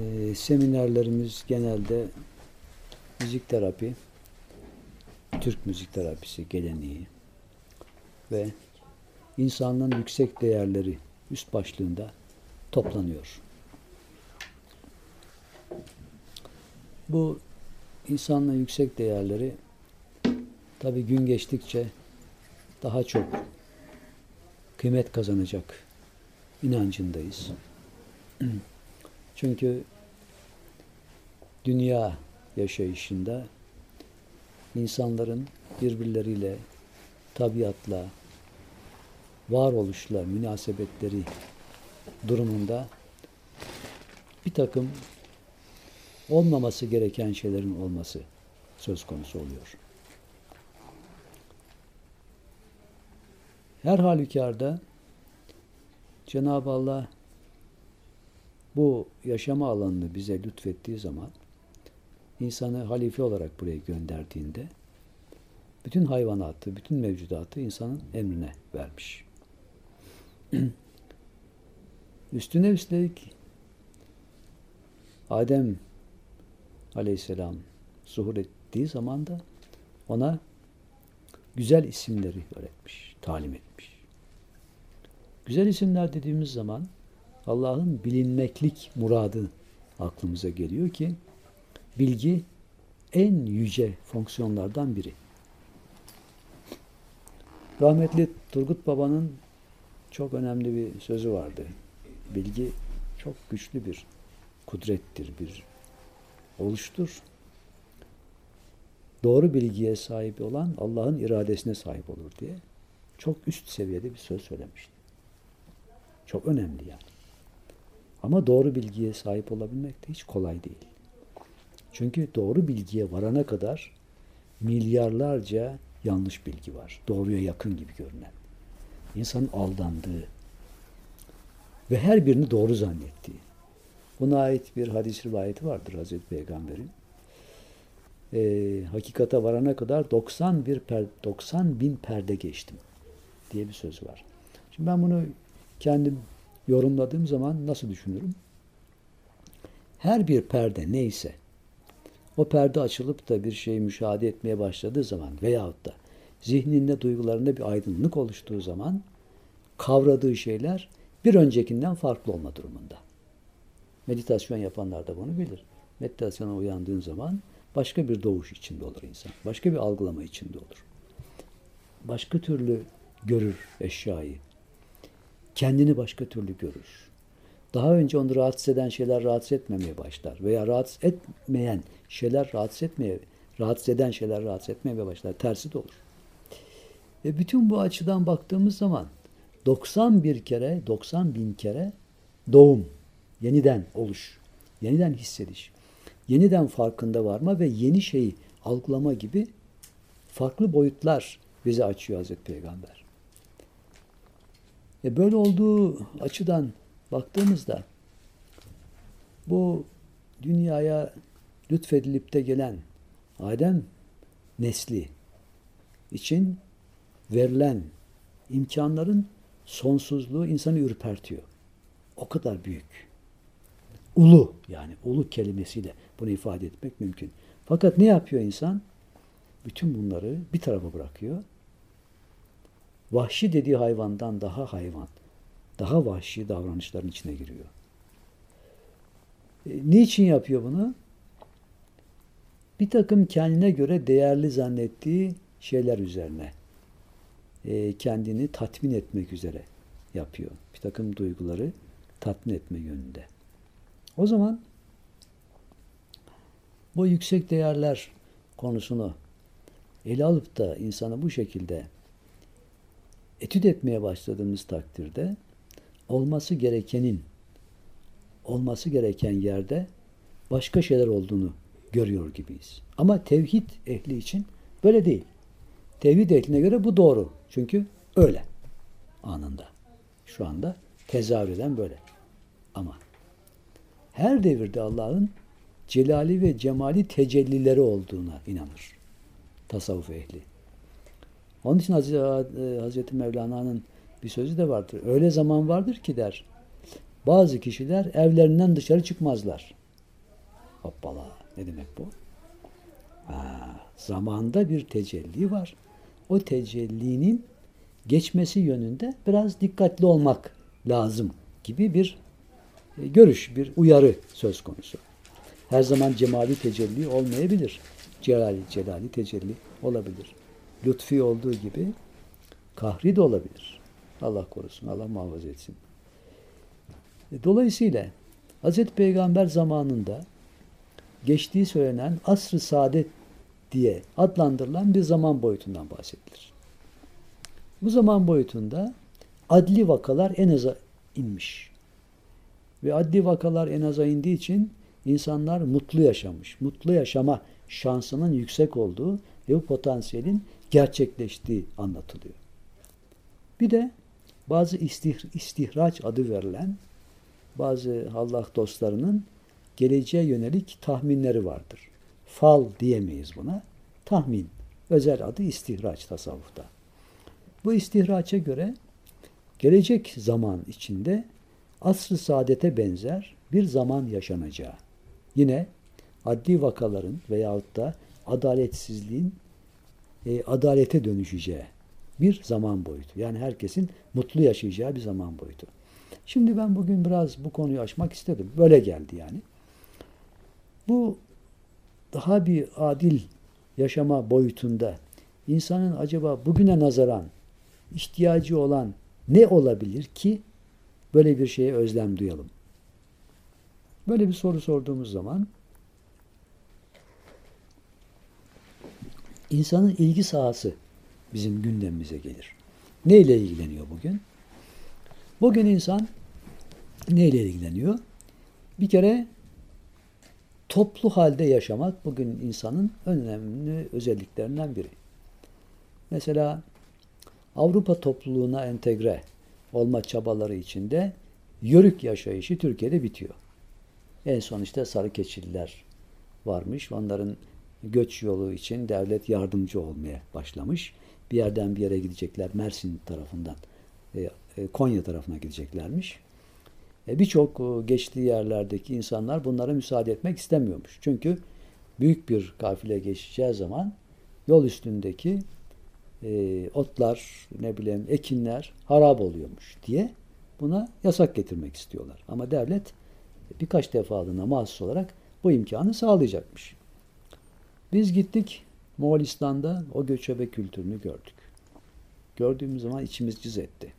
Ee, seminerlerimiz genelde müzik terapi, Türk müzik terapisi geleneği ve insanlığın yüksek değerleri üst başlığında toplanıyor. Bu insanlığın yüksek değerleri tabi gün geçtikçe daha çok kıymet kazanacak inancındayız. Çünkü dünya yaşayışında insanların birbirleriyle, tabiatla, varoluşla münasebetleri durumunda bir takım olmaması gereken şeylerin olması söz konusu oluyor. Her halükarda Cenab-ı Allah bu yaşama alanını bize lütfettiği zaman insanı halife olarak buraya gönderdiğinde bütün hayvanatı, bütün mevcudatı insanın emrine vermiş. Üstüne üstelik Adem aleyhisselam zuhur ettiği zaman da ona güzel isimleri öğretmiş, talim etmiş. Güzel isimler dediğimiz zaman Allah'ın bilinmeklik muradı aklımıza geliyor ki bilgi en yüce fonksiyonlardan biri. Rahmetli Turgut Baba'nın çok önemli bir sözü vardı. Bilgi çok güçlü bir kudrettir, bir oluştur. Doğru bilgiye sahip olan Allah'ın iradesine sahip olur diye çok üst seviyede bir söz söylemişti. Çok önemli yani. Ama doğru bilgiye sahip olabilmek de hiç kolay değil. Çünkü doğru bilgiye varana kadar milyarlarca yanlış bilgi var. Doğruya yakın gibi görünen. İnsanın aldandığı ve her birini doğru zannettiği. Buna ait bir hadis rivayeti vardır Hazreti Peygamber'in. Ee, hakikate varana kadar 90 bir per, 90 bin perde geçtim diye bir söz var. Şimdi ben bunu kendim yorumladığım zaman nasıl düşünürüm? Her bir perde neyse o perde açılıp da bir şeyi müşahede etmeye başladığı zaman veyahut da zihninde, duygularında bir aydınlık oluştuğu zaman kavradığı şeyler bir öncekinden farklı olma durumunda. Meditasyon yapanlar da bunu bilir. Meditasyona uyandığın zaman başka bir doğuş içinde olur insan. Başka bir algılama içinde olur. Başka türlü görür eşyayı. Kendini başka türlü görür. Daha önce onu rahatsız eden şeyler rahatsız etmemeye başlar. Veya rahatsız etmeyen şeyler rahatsız etmeye, rahatsız eden şeyler rahatsız etmeye başlar. Tersi de olur. Ve bütün bu açıdan baktığımız zaman 91 kere, 90 bin kere doğum, yeniden oluş, yeniden hissediş, yeniden farkında varma ve yeni şeyi algılama gibi farklı boyutlar bize açıyor Hazreti Peygamber. E böyle olduğu açıdan baktığımızda bu dünyaya lütfedilip de gelen Adem nesli için verilen imkanların sonsuzluğu insanı ürpertiyor. O kadar büyük. Ulu yani ulu kelimesiyle bunu ifade etmek mümkün. Fakat ne yapıyor insan? Bütün bunları bir tarafa bırakıyor. Vahşi dediği hayvandan daha hayvan, daha vahşi davranışların içine giriyor. E, niçin yapıyor bunu? Bir takım kendine göre değerli zannettiği şeyler üzerine e, kendini tatmin etmek üzere yapıyor. Bir takım duyguları tatmin etme yönünde. O zaman bu yüksek değerler konusunu ele alıp da insanı bu şekilde etüt etmeye başladığımız takdirde olması gerekenin olması gereken yerde başka şeyler olduğunu görüyor gibiyiz. Ama tevhid ehli için böyle değil. Tevhid ehline göre bu doğru. Çünkü öyle anında. Şu anda tezahür eden böyle. Ama her devirde Allah'ın celali ve cemali tecellileri olduğuna inanır. Tasavvuf ehli. Onun için Hazreti Mevlana'nın bir sözü de vardır. Öyle zaman vardır ki der. Bazı kişiler evlerinden dışarı çıkmazlar. Hoppala. Ne demek bu? Ha, zamanda bir tecelli var. O tecellinin geçmesi yönünde biraz dikkatli olmak lazım gibi bir e, görüş, bir uyarı söz konusu. Her zaman cemali tecelli olmayabilir. Celali, celali tecelli olabilir. Lütfi olduğu gibi kahri de olabilir. Allah korusun, Allah muhafaza etsin. E, dolayısıyla Hz. Peygamber zamanında geçtiği söylenen asr-ı saadet diye adlandırılan bir zaman boyutundan bahsedilir. Bu zaman boyutunda adli vakalar en aza inmiş. Ve adli vakalar en aza indiği için insanlar mutlu yaşamış. Mutlu yaşama şansının yüksek olduğu ve bu potansiyelin gerçekleştiği anlatılıyor. Bir de bazı istih istihraç adı verilen bazı Allah dostlarının geleceğe yönelik tahminleri vardır. Fal diyemeyiz buna. Tahmin. Özel adı istihraç tasavvufta. Bu istihraça göre gelecek zaman içinde asr-ı saadete benzer bir zaman yaşanacağı. Yine adli vakaların veyahut da adaletsizliğin e, adalete dönüşeceği bir zaman boyutu. Yani herkesin mutlu yaşayacağı bir zaman boyutu. Şimdi ben bugün biraz bu konuyu açmak istedim. Böyle geldi yani. Bu daha bir adil yaşama boyutunda insanın acaba bugüne nazaran ihtiyacı olan ne olabilir ki böyle bir şeye özlem duyalım? Böyle bir soru sorduğumuz zaman insanın ilgi sahası bizim gündemimize gelir. Ne ile ilgileniyor bugün? Bugün insan ne ile ilgileniyor? Bir kere toplu halde yaşamak bugün insanın önemli özelliklerinden biri. Mesela Avrupa topluluğuna entegre olma çabaları içinde yörük yaşayışı Türkiye'de bitiyor. En son işte sarı keçililer varmış. Onların göç yolu için devlet yardımcı olmaya başlamış. Bir yerden bir yere gidecekler Mersin tarafından, e, e, Konya tarafına gideceklermiş. E, Birçok geçtiği yerlerdeki insanlar bunlara müsaade etmek istemiyormuş. Çünkü büyük bir kafile geçeceği zaman yol üstündeki otlar, ne bileyim ekinler harap oluyormuş diye buna yasak getirmek istiyorlar. Ama devlet birkaç defalığına mahsus olarak bu imkanı sağlayacakmış. Biz gittik Moğolistan'da o göçebe kültürünü gördük. Gördüğümüz zaman içimiz cız etti.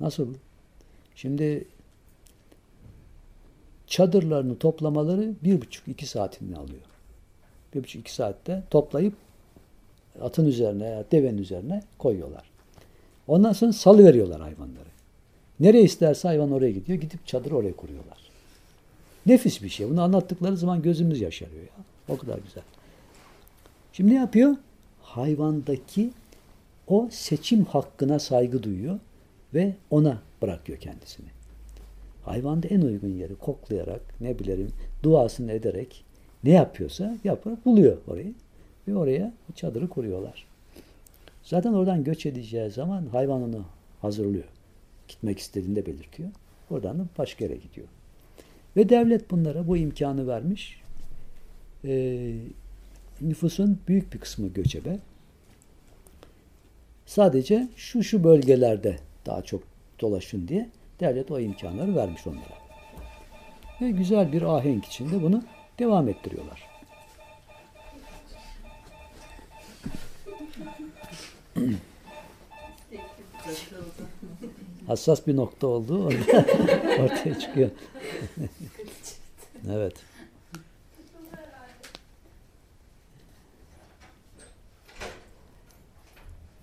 Nasıl? Şimdi çadırlarını toplamaları bir buçuk iki saatini alıyor. Bir buçuk iki saatte toplayıp atın üzerine devenin üzerine koyuyorlar. Ondan sonra salı veriyorlar hayvanları. Nereye isterse hayvan oraya gidiyor. Gidip çadır oraya kuruyorlar. Nefis bir şey. Bunu anlattıkları zaman gözümüz yaşarıyor ya. O kadar güzel. Şimdi ne yapıyor? Hayvandaki o seçim hakkına saygı duyuyor ve ona bırakıyor kendisini. Hayvanda en uygun yeri koklayarak, ne bilirim, duasını ederek ne yapıyorsa yapıp buluyor orayı. Ve oraya çadırı kuruyorlar. Zaten oradan göç edeceği zaman hayvan onu hazırlıyor. Gitmek istediğinde belirtiyor. Oradan da başka yere gidiyor. Ve devlet bunlara bu imkanı vermiş. Ee, nüfusun büyük bir kısmı göçebe. Sadece şu şu bölgelerde daha çok dolaşın diye devlet o imkanları vermiş onlara. Ve güzel bir ahenk içinde bunu devam ettiriyorlar. Hassas bir nokta olduğu ortaya çıkıyor. evet.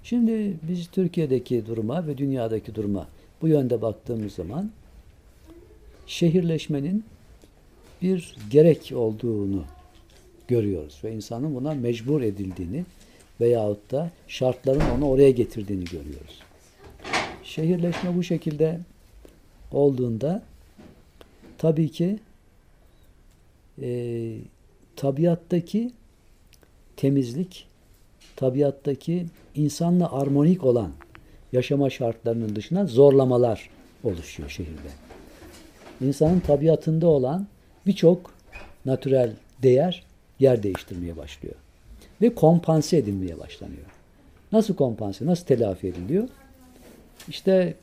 Şimdi biz Türkiye'deki duruma ve dünyadaki duruma bu yönde baktığımız zaman şehirleşmenin bir gerek olduğunu görüyoruz ve insanın buna mecbur edildiğini veyahut da şartların onu oraya getirdiğini görüyoruz. Şehirleşme bu şekilde olduğunda tabii ki e, tabiattaki temizlik, tabiattaki insanla armonik olan yaşama şartlarının dışına zorlamalar oluşuyor şehirde. İnsanın tabiatında olan birçok natürel değer yer değiştirmeye başlıyor. Ve kompanse edilmeye başlanıyor. Nasıl kompanse, nasıl telafi ediliyor? İşte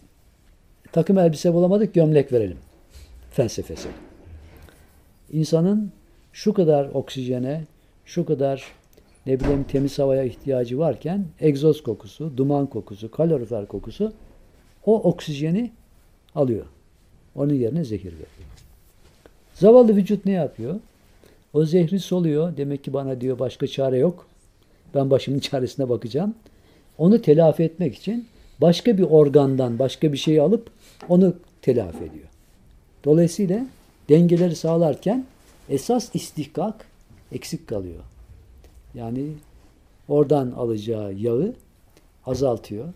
takım elbise bulamadık, gömlek verelim felsefesi. İnsanın şu kadar oksijene, şu kadar ne bileyim temiz havaya ihtiyacı varken egzoz kokusu, duman kokusu, kalorifer kokusu o oksijeni alıyor. Onun yerine zehir veriyor. Zavallı vücut ne yapıyor? O zehri soluyor. Demek ki bana diyor başka çare yok. Ben başımın çaresine bakacağım. Onu telafi etmek için başka bir organdan başka bir şeyi alıp onu telafi ediyor. Dolayısıyla dengeleri sağlarken esas istihkak eksik kalıyor. Yani oradan alacağı yağı azaltıyor.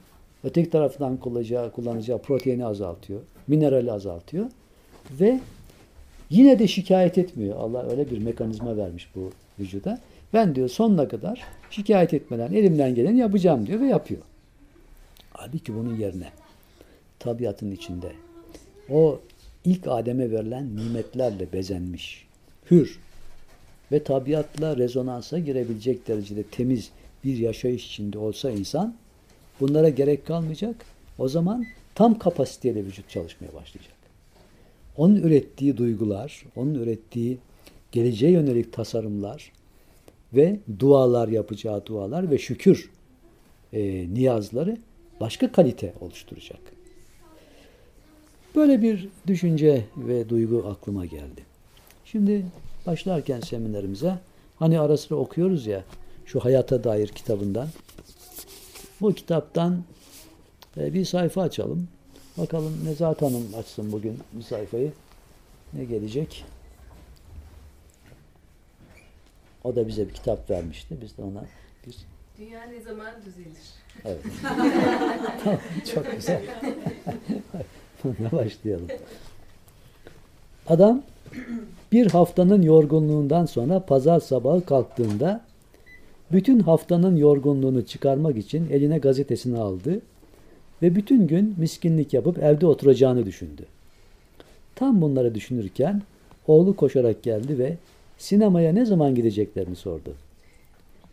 Öteki taraftan kullanacağı, kullanacağı proteini azaltıyor. Minerali azaltıyor. Ve yine de şikayet etmiyor. Allah öyle bir mekanizma vermiş bu vücuda. Ben diyor sonuna kadar şikayet etmeden elimden geleni yapacağım diyor ve yapıyor. Halbuki bunun yerine tabiatın içinde o ilk Adem'e verilen nimetlerle bezenmiş, hür ve tabiatla rezonansa girebilecek derecede temiz bir yaşayış içinde olsa insan bunlara gerek kalmayacak. O zaman tam kapasiteyle vücut çalışmaya başlayacak. Onun ürettiği duygular, onun ürettiği geleceğe yönelik tasarımlar ve dualar yapacağı dualar ve şükür e, niyazları başka kalite oluşturacak. Böyle bir düşünce ve duygu aklıma geldi. Şimdi başlarken seminerimize hani ara sıra okuyoruz ya şu hayata dair kitabından. Bu kitaptan e, bir sayfa açalım. Bakalım Nezahat Hanım açsın bugün bir sayfayı. Ne gelecek? O da bize bir kitap vermişti. Biz de ona bir... Dünya ne zaman düzelir? Evet. tamam, çok güzel. Bununla başlayalım. Adam bir haftanın yorgunluğundan sonra pazar sabahı kalktığında bütün haftanın yorgunluğunu çıkarmak için eline gazetesini aldı ve bütün gün miskinlik yapıp evde oturacağını düşündü. Tam bunları düşünürken oğlu koşarak geldi ve sinemaya ne zaman gideceklerini sordu.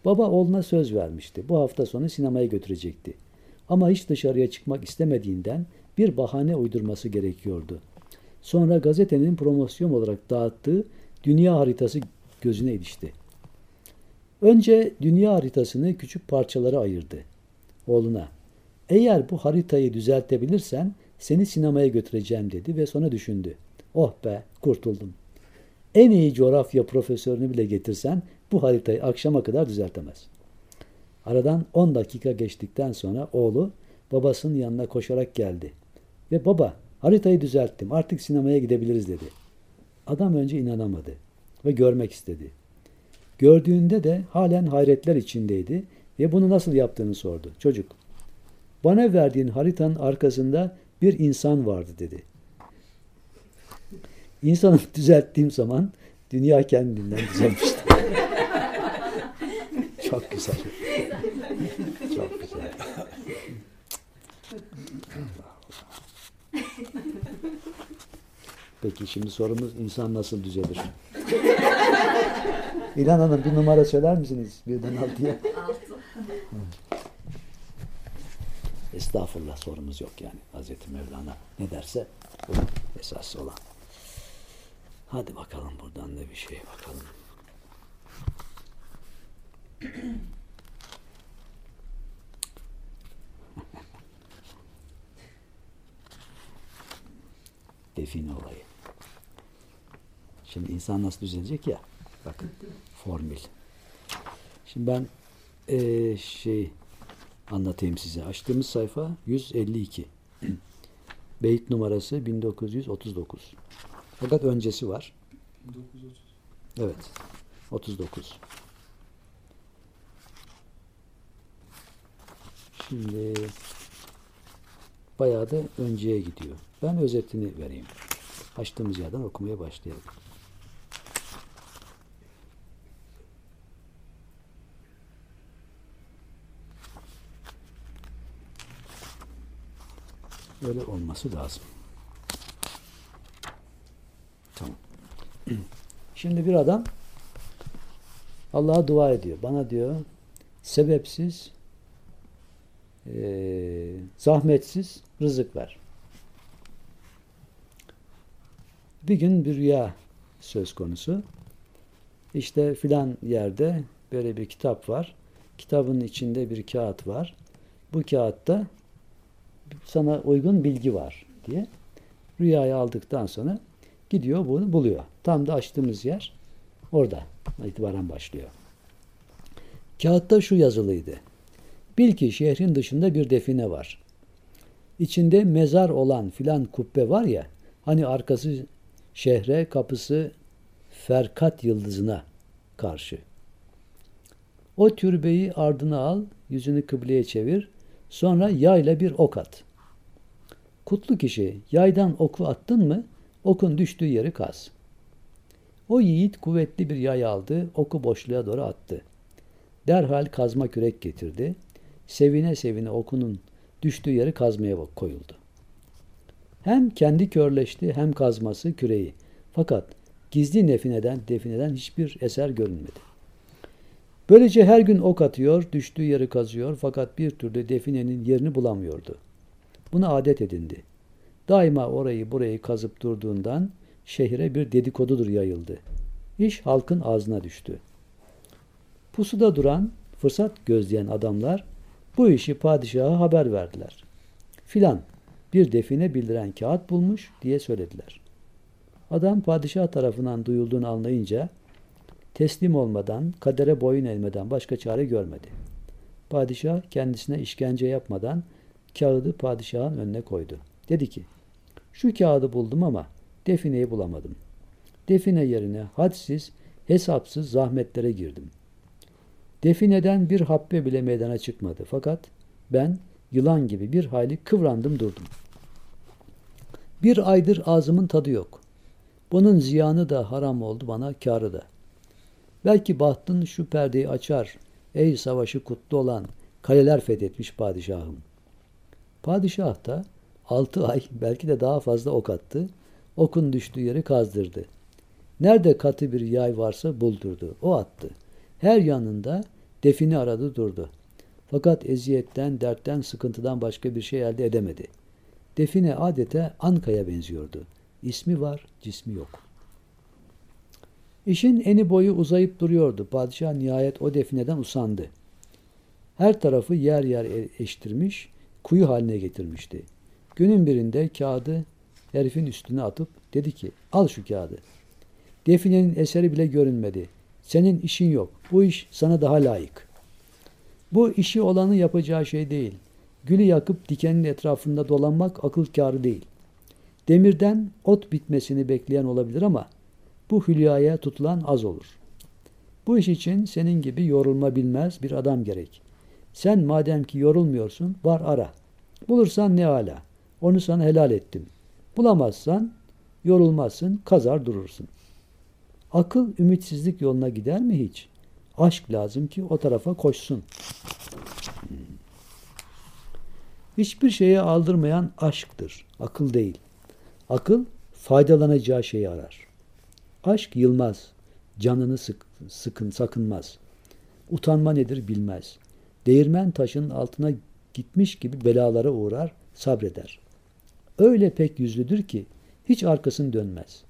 Baba oğluna söz vermişti. Bu hafta sonu sinemaya götürecekti. Ama hiç dışarıya çıkmak istemediğinden bir bahane uydurması gerekiyordu. Sonra gazetenin promosyon olarak dağıttığı dünya haritası gözüne ilişti. Önce dünya haritasını küçük parçalara ayırdı. Oğluna, eğer bu haritayı düzeltebilirsen seni sinemaya götüreceğim dedi ve sonra düşündü. Oh be, kurtuldum. En iyi coğrafya profesörünü bile getirsen bu haritayı akşama kadar düzeltemez. Aradan 10 dakika geçtikten sonra oğlu babasının yanına koşarak geldi. Ve baba haritayı düzelttim artık sinemaya gidebiliriz dedi. Adam önce inanamadı ve görmek istedi. Gördüğünde de halen hayretler içindeydi ve bunu nasıl yaptığını sordu. Çocuk, bana verdiğin haritanın arkasında bir insan vardı dedi. İnsanı düzelttiğim zaman dünya kendinden düzelmişti. Çok güzel. Çok güzel. Peki şimdi sorumuz insan nasıl düzelir? İlhan Hanım bir numara söyler misiniz? Birden altıya. Altı. Estağfurullah sorumuz yok yani. Hazreti Mevlana ne derse bu esas olan. Hadi bakalım buradan da bir şey bakalım. Define olayı. Şimdi insan nasıl düzelecek ya? Bakın formül. Şimdi ben eee, şey anlatayım size. Açtığımız sayfa 152. Beyit numarası 1939. Fakat öncesi var. 1930. Evet. 39. Şimdi bayağı da önceye gidiyor. Ben özetini vereyim. Açtığımız yerden okumaya başlayalım. Öyle olması lazım. Tamam. Şimdi bir adam Allah'a dua ediyor. Bana diyor sebepsiz eee, zahmetsiz rızık ver. Bir gün bir rüya söz konusu. İşte filan yerde böyle bir kitap var. Kitabın içinde bir kağıt var. Bu kağıtta sana uygun bilgi var diye. Rüyayı aldıktan sonra gidiyor bunu buluyor. Tam da açtığımız yer orada itibaren başlıyor. Kağıtta şu yazılıydı. Bil ki şehrin dışında bir define var. İçinde mezar olan filan kubbe var ya, hani arkası şehre, kapısı Ferkat yıldızına karşı. O türbeyi ardına al, yüzünü kıbleye çevir, sonra yayla bir ok at. Kutlu kişi yaydan oku attın mı, okun düştüğü yeri kaz. O yiğit kuvvetli bir yay aldı, oku boşluğa doğru attı. Derhal kazma kürek getirdi. Sevine sevine okunun düştüğü yeri kazmaya koyuldu. Hem kendi körleşti hem kazması küreği. Fakat gizli nefineden, defineden hiçbir eser görünmedi. Böylece her gün ok atıyor, düştüğü yeri kazıyor fakat bir türlü definenin yerini bulamıyordu. Buna adet edindi. Daima orayı burayı kazıp durduğundan şehre bir dedikodudur yayıldı. İş halkın ağzına düştü. Pusuda duran, fırsat gözleyen adamlar bu işi padişaha haber verdiler. Filan bir define bildiren kağıt bulmuş diye söylediler. Adam padişah tarafından duyulduğunu anlayınca teslim olmadan, kadere boyun eğmeden başka çare görmedi. Padişah kendisine işkence yapmadan kağıdı padişahın önüne koydu. Dedi ki, şu kağıdı buldum ama defineyi bulamadım. Define yerine hadsiz, hesapsız zahmetlere girdim. Defineden bir habbe bile meydana çıkmadı. Fakat ben yılan gibi bir hayli kıvrandım durdum. Bir aydır ağzımın tadı yok. Bunun ziyanı da haram oldu bana, kârı da. Belki bahtın şu perdeyi açar. Ey savaşı kutlu olan, kaleler fethetmiş padişahım. Padişah da altı ay, belki de daha fazla ok attı. Okun düştüğü yeri kazdırdı. Nerede katı bir yay varsa buldurdu. O attı. Her yanında defini aradı durdu. Fakat eziyetten, dertten, sıkıntıdan başka bir şey elde edemedi. Define adeta Anka'ya benziyordu. İsmi var, cismi yok. İşin eni boyu uzayıp duruyordu. Padişah nihayet o defineden usandı. Her tarafı yer yer e- eştirmiş, kuyu haline getirmişti. Günün birinde kağıdı herifin üstüne atıp dedi ki al şu kağıdı. Definenin eseri bile görünmedi. Senin işin yok. Bu iş sana daha layık. Bu işi olanı yapacağı şey değil. Gülü yakıp dikenin etrafında dolanmak akıl kârı değil. Demirden ot bitmesini bekleyen olabilir ama bu hülyaya tutulan az olur. Bu iş için senin gibi yorulma bilmez bir adam gerek. Sen madem ki yorulmuyorsun var ara. Bulursan ne ala. Onu sana helal ettim. Bulamazsan yorulmazsın, kazar durursun. Akıl ümitsizlik yoluna gider mi hiç? Aşk lazım ki o tarafa koşsun. Hiçbir şeye aldırmayan aşktır, akıl değil. Akıl faydalanacağı şeyi arar. Aşk yılmaz, canını sık, sıkın, sakınmaz. Utanma nedir bilmez. Değirmen taşının altına gitmiş gibi belalara uğrar, sabreder. Öyle pek yüzlüdür ki hiç arkasını dönmez.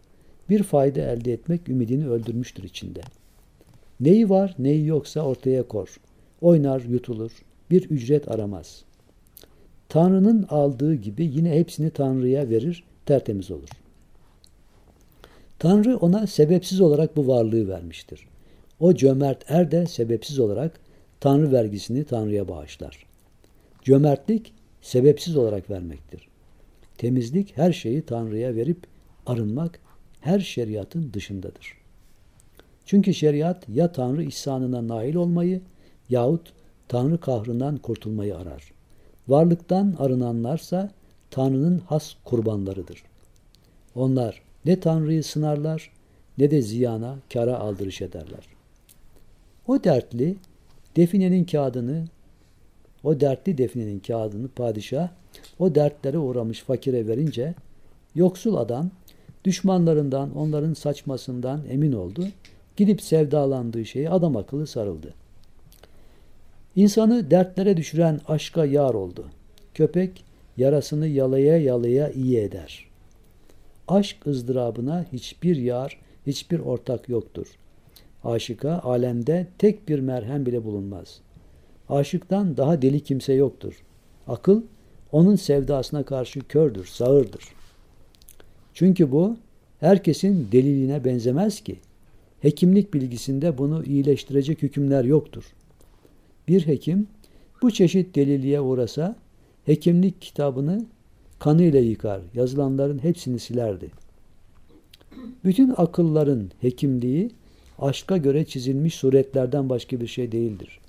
Bir fayda elde etmek ümidini öldürmüştür içinde. Neyi var neyi yoksa ortaya kor. Oynar yutulur, bir ücret aramaz. Tanrı'nın aldığı gibi yine hepsini Tanrı'ya verir, tertemiz olur. Tanrı ona sebepsiz olarak bu varlığı vermiştir. O cömert er de sebepsiz olarak Tanrı vergisini Tanrı'ya bağışlar. Cömertlik sebepsiz olarak vermektir. Temizlik her şeyi Tanrı'ya verip arınmak her şeriatın dışındadır. Çünkü şeriat ya Tanrı ihsanına nail olmayı yahut Tanrı kahrından kurtulmayı arar. Varlıktan arınanlarsa Tanrı'nın has kurbanlarıdır. Onlar ne Tanrı'yı sınarlar ne de ziyana, kara aldırış ederler. O dertli definenin kağıdını, o dertli definenin kağıdını padişah o dertlere uğramış fakire verince yoksul adam Düşmanlarından, onların saçmasından emin oldu. Gidip sevdalandığı şeye adam akıllı sarıldı. İnsanı dertlere düşüren aşka yar oldu. Köpek yarasını yalaya yalaya iyi eder. Aşk ızdırabına hiçbir yar, hiçbir ortak yoktur. Aşıka alemde tek bir merhem bile bulunmaz. Aşıktan daha deli kimse yoktur. Akıl onun sevdasına karşı kördür, sağırdır. Çünkü bu herkesin deliliğine benzemez ki. Hekimlik bilgisinde bunu iyileştirecek hükümler yoktur. Bir hekim bu çeşit deliliğe uğrasa hekimlik kitabını kanıyla yıkar, yazılanların hepsini silerdi. Bütün akılların hekimliği aşka göre çizilmiş suretlerden başka bir şey değildir.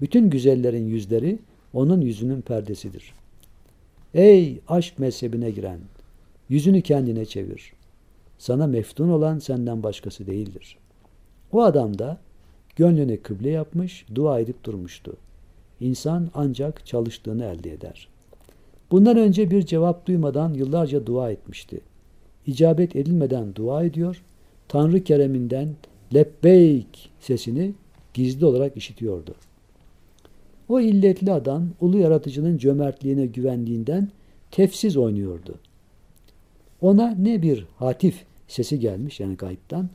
Bütün güzellerin yüzleri onun yüzünün perdesidir. Ey aşk mezhebine giren, yüzünü kendine çevir. Sana meftun olan senden başkası değildir. O adam da gönlünü kıble yapmış, dua edip durmuştu. İnsan ancak çalıştığını elde eder. Bundan önce bir cevap duymadan yıllarca dua etmişti. İcabet edilmeden dua ediyor, Tanrı kereminden lebbeyk sesini gizli olarak işitiyordu. O illetli adam ulu yaratıcının cömertliğine güvendiğinden tefsiz oynuyordu. Ona ne bir hatif sesi gelmiş yani gayipten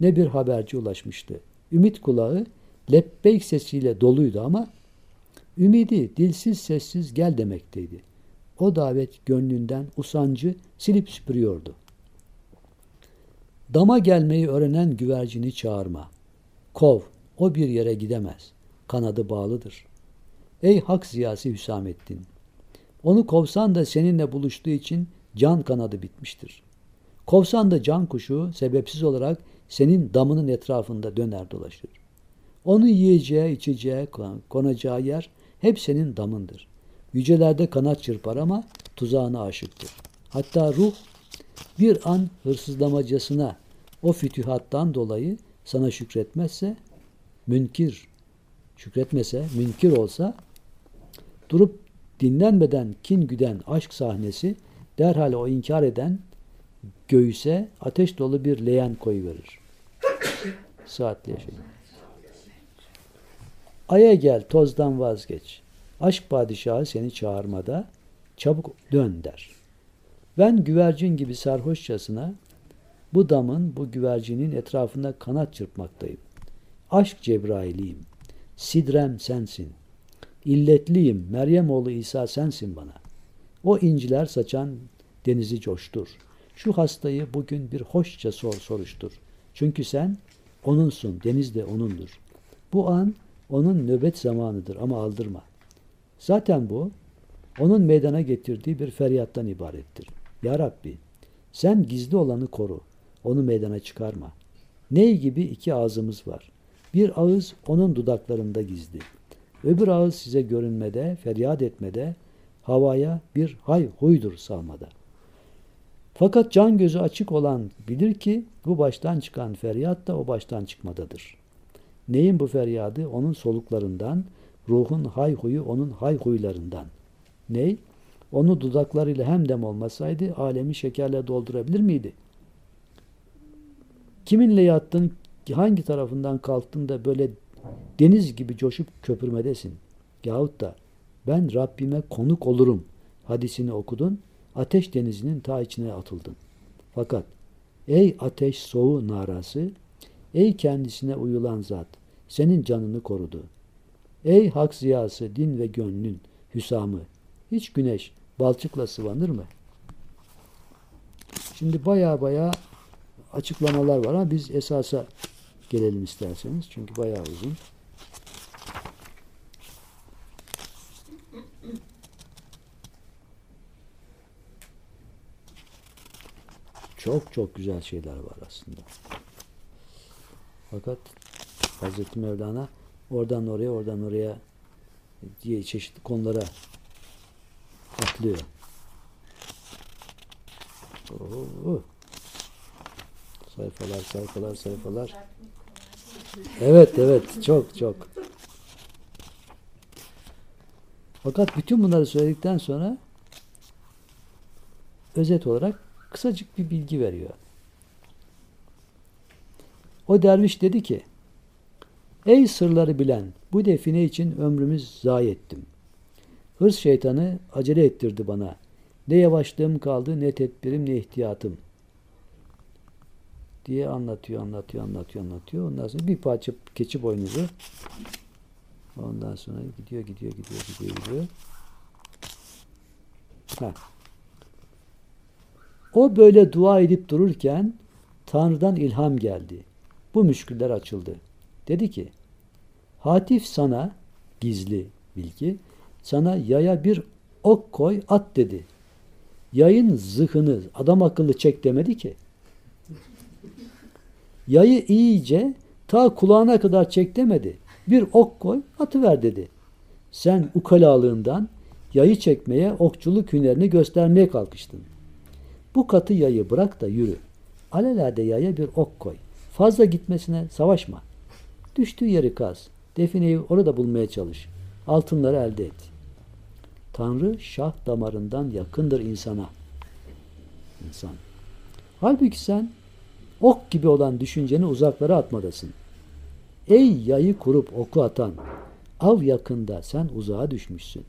ne bir haberci ulaşmıştı. Ümit kulağı lebbeyk sesiyle doluydu ama ümidi dilsiz sessiz gel demekteydi. O davet gönlünden usancı silip süpürüyordu. Dama gelmeyi öğrenen güvercini çağırma. Kov, o bir yere gidemez. Kanadı bağlıdır. Ey hak ziyası Hüsamettin! Onu kovsan da seninle buluştuğu için can kanadı bitmiştir. Kovsan da can kuşu sebepsiz olarak senin damının etrafında döner dolaşır. Onu yiyeceği, içeceği, konacağı yer hep senin damındır. Yücelerde kanat çırpar ama tuzağına aşıktır. Hatta ruh bir an hırsızlamacasına o fütühattan dolayı sana şükretmezse münkir, şükretmese, münkir olsa durup dinlenmeden kin güden aşk sahnesi derhal o inkar eden göğüse ateş dolu bir leğen koyuverir. Saatli yaşayın. Aya gel, tozdan vazgeç. Aşk padişahı seni çağırmada çabuk dön der. Ben güvercin gibi sarhoşçasına bu damın, bu güvercinin etrafında kanat çırpmaktayım. Aşk Cebrail'iyim. Sidrem sensin. İlletliyim. Meryem oğlu İsa sensin bana. O inciler saçan denizi coştur. Şu hastayı bugün bir hoşça sor soruştur. Çünkü sen onunsun, deniz de onundur. Bu an onun nöbet zamanıdır ama aldırma. Zaten bu onun meydana getirdiği bir feryattan ibarettir. Ya Rabbi sen gizli olanı koru. Onu meydana çıkarma. Ney gibi iki ağzımız var. Bir ağız onun dudaklarında gizli. Öbür ağız size görünmede, feryat etmede, havaya bir hay huydur salmada. Fakat can gözü açık olan bilir ki bu baştan çıkan feryat da o baştan çıkmadadır. Neyin bu feryadı? Onun soluklarından, ruhun hay huyu onun hay huylarından. Ney? Onu dudaklarıyla hemdem olmasaydı alemi şekerle doldurabilir miydi? Kiminle yattın, hangi tarafından kalktın da böyle deniz gibi coşup köpürmedesin. Yahut da ben Rabbime konuk olurum hadisini okudun, ateş denizinin ta içine atıldın. Fakat ey ateş soğu narası, ey kendisine uyulan zat, senin canını korudu. Ey hak ziyası, din ve gönlün, hüsamı, hiç güneş balçıkla sıvanır mı? Şimdi baya baya açıklamalar var ama biz esasa gelelim isterseniz. Çünkü bayağı uzun. Çok çok güzel şeyler var aslında. Fakat Hazreti Mevlana oradan oraya oradan oraya diye çeşitli konulara atlıyor. Oo. Sayfalar, sayfalar, sayfalar. Evet, evet. Çok, çok. Fakat bütün bunları söyledikten sonra özet olarak kısacık bir bilgi veriyor. O derviş dedi ki, Ey sırları bilen, bu define için ömrümüz zayi ettim. Hırs şeytanı acele ettirdi bana. Ne yavaşlığım kaldı, ne tedbirim, ne ihtiyatım. Diye anlatıyor, anlatıyor, anlatıyor, anlatıyor. Ondan sonra bir parça keçi boynuzu. Ondan sonra gidiyor, gidiyor, gidiyor, gidiyor, gidiyor. Ha. O böyle dua edip dururken Tanrı'dan ilham geldi. Bu müşküller açıldı. Dedi ki, Hatif sana, gizli bilgi, sana yaya bir ok koy at dedi. Yayın zıhını adam akıllı çek demedi ki. Yayı iyice ta kulağına kadar çek demedi. Bir ok koy atıver dedi. Sen ukalalığından yayı çekmeye, okçuluk hünerini göstermeye kalkıştın. Bu katı yayı bırak da yürü. Alelade yaya bir ok koy. Fazla gitmesine savaşma. Düştüğü yeri kaz. Defineyi orada bulmaya çalış. Altınları elde et. Tanrı şah damarından yakındır insana. İnsan. Halbuki sen ok gibi olan düşünceni uzaklara atmadasın. Ey yayı kurup oku atan, av yakında sen uzağa düşmüşsün.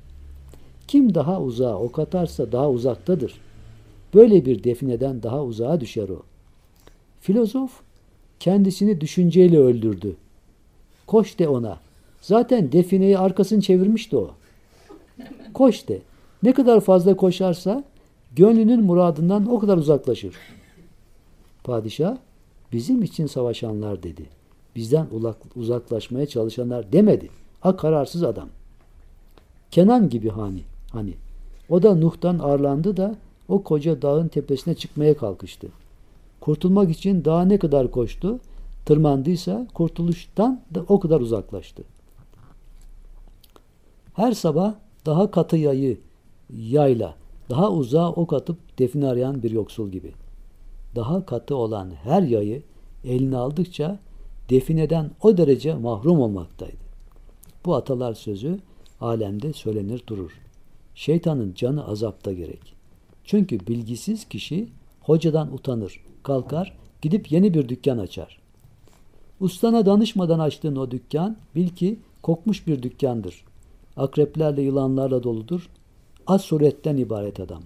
Kim daha uzağa ok atarsa daha uzaktadır. Böyle bir defineden daha uzağa düşer o. Filozof kendisini düşünceyle öldürdü. Koş de ona. Zaten defineyi arkasını çevirmişti o. Koş de. Ne kadar fazla koşarsa gönlünün muradından o kadar uzaklaşır. Padişah bizim için savaşanlar dedi. Bizden uzaklaşmaya çalışanlar demedi. A kararsız adam. Kenan gibi hani. Hani. O da Nuh'tan arlandı da o koca dağın tepesine çıkmaya kalkıştı. Kurtulmak için daha ne kadar koştu, tırmandıysa kurtuluştan da o kadar uzaklaştı. Her sabah daha katı yayı, yayla, daha uzağa ok atıp define arayan bir yoksul gibi. Daha katı olan her yayı eline aldıkça defineden o derece mahrum olmaktaydı. Bu atalar sözü alemde söylenir durur. Şeytanın canı azapta gerek. Çünkü bilgisiz kişi hocadan utanır, kalkar, gidip yeni bir dükkan açar. Ustana danışmadan açtığın o dükkan bil ki kokmuş bir dükkandır. Akreplerle yılanlarla doludur. Az suretten ibaret adam.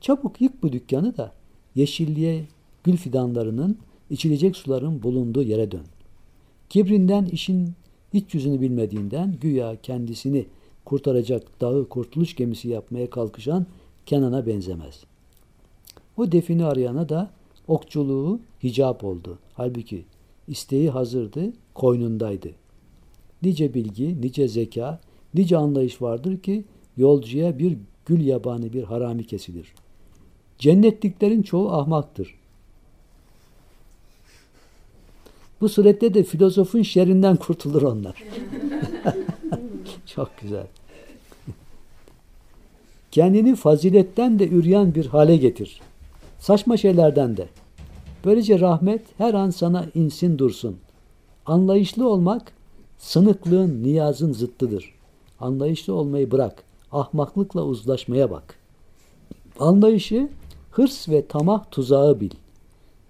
Çabuk yık bu dükkanı da yeşilliğe gül fidanlarının, içilecek suların bulunduğu yere dön. Kibrinden işin iç yüzünü bilmediğinden güya kendisini kurtaracak dağı kurtuluş gemisi yapmaya kalkışan Kenan'a benzemez. O defini arayana da okçuluğu hicap oldu. Halbuki isteği hazırdı, koynundaydı. Nice bilgi, nice zeka, nice anlayış vardır ki yolcuya bir gül yabani bir harami kesilir. Cennetliklerin çoğu ahmaktır. Bu surette de filozofun şerrinden kurtulur onlar. Çok güzel. Kendini faziletten de üryan bir hale getir. Saçma şeylerden de. Böylece rahmet her an sana insin dursun. Anlayışlı olmak sınıklığın, niyazın zıttıdır. Anlayışlı olmayı bırak. Ahmaklıkla uzlaşmaya bak. Anlayışı hırs ve tamah tuzağı bil.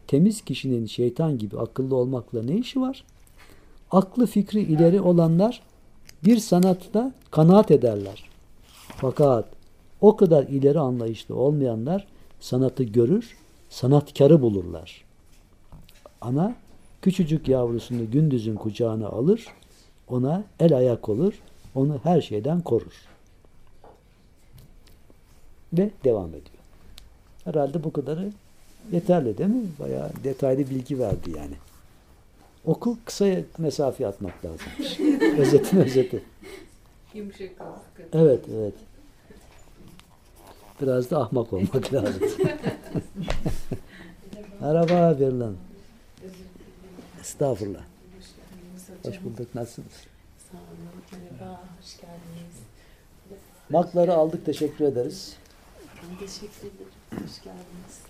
Temiz kişinin şeytan gibi akıllı olmakla ne işi var? Aklı fikri ileri olanlar bir sanatta kanaat ederler. Fakat o kadar ileri anlayışlı olmayanlar sanatı görür, sanatkarı bulurlar. Ana küçücük yavrusunu gündüzün kucağına alır, ona el ayak olur, onu her şeyden korur. Ve devam ediyor. Herhalde bu kadarı yeterli değil mi? Bayağı detaylı bilgi verdi yani. Oku kısa mesafe atmak lazım. Özetin özeti. Yumuşak. Evet, evet. Biraz da ahmak olmak lazım. Merhaba Berlan. Estağfurullah. Hoş bulduk. Nasılsınız? Sağ olun. Merhaba. Hoş geldiniz. Makları aldık. Teşekkür ederiz. Ben teşekkür ederim. Hoş geldiniz.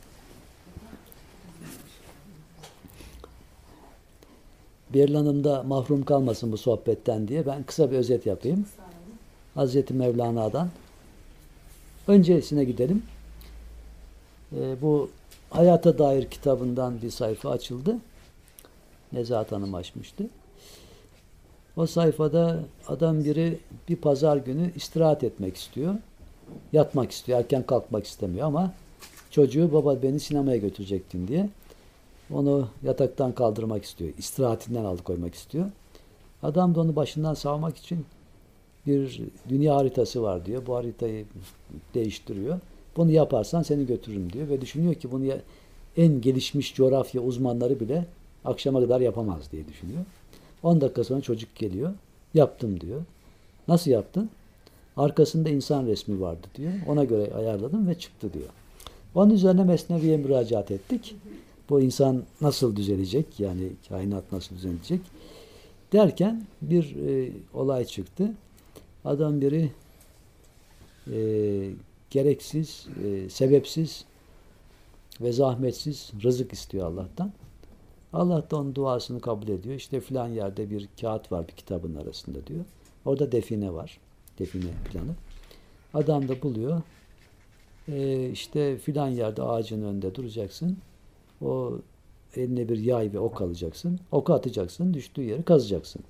Beril Hanım da mahrum kalmasın bu sohbetten diye ben kısa bir özet yapayım. Hazreti Mevlana'dan. Öncesine gidelim. Ee, bu Hayata Dair kitabından bir sayfa açıldı. Nezahat Hanım açmıştı. O sayfada adam biri bir pazar günü istirahat etmek istiyor. Yatmak istiyor. Erken kalkmak istemiyor ama çocuğu baba beni sinemaya götürecektin diye onu yataktan kaldırmak istiyor. İstirahatinden alıkoymak istiyor. Adam da onu başından savmak için bir dünya haritası var diyor. Bu haritayı değiştiriyor. Bunu yaparsan seni götürürüm diyor ve düşünüyor ki bunu en gelişmiş coğrafya uzmanları bile akşama kadar yapamaz diye düşünüyor. 10 dakika sonra çocuk geliyor. Yaptım diyor. Nasıl yaptın? Arkasında insan resmi vardı diyor. Ona göre ayarladım ve çıktı diyor. Onun üzerine Mesnevi'ye müracaat ettik. Bu insan nasıl düzelecek? Yani kainat nasıl düzelecek? Derken bir e, olay çıktı. Adam biri e, gereksiz, e, sebepsiz ve zahmetsiz rızık istiyor Allah'tan. Allah da onun duasını kabul ediyor. İşte filan yerde bir kağıt var bir kitabın arasında diyor. Orada define var. Define planı. Adam da buluyor. E, işte filan yerde ağacın önünde duracaksın. O eline bir yay ve ok alacaksın. Oku atacaksın. Düştüğü yeri kazacaksın.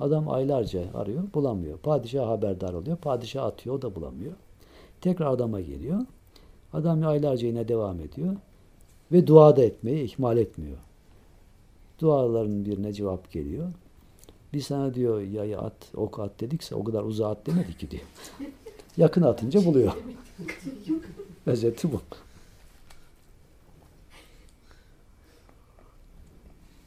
Adam aylarca arıyor, bulamıyor. Padişah haberdar oluyor. Padişah atıyor, o da bulamıyor. Tekrar adama geliyor. Adam aylarca yine devam ediyor. Ve dua da etmeyi ihmal etmiyor. Duaların birine cevap geliyor. Biz sana diyor yayı at, ok at dedikse o kadar uzağa at demedik ki diyor. Yakın atınca buluyor. Özeti bu.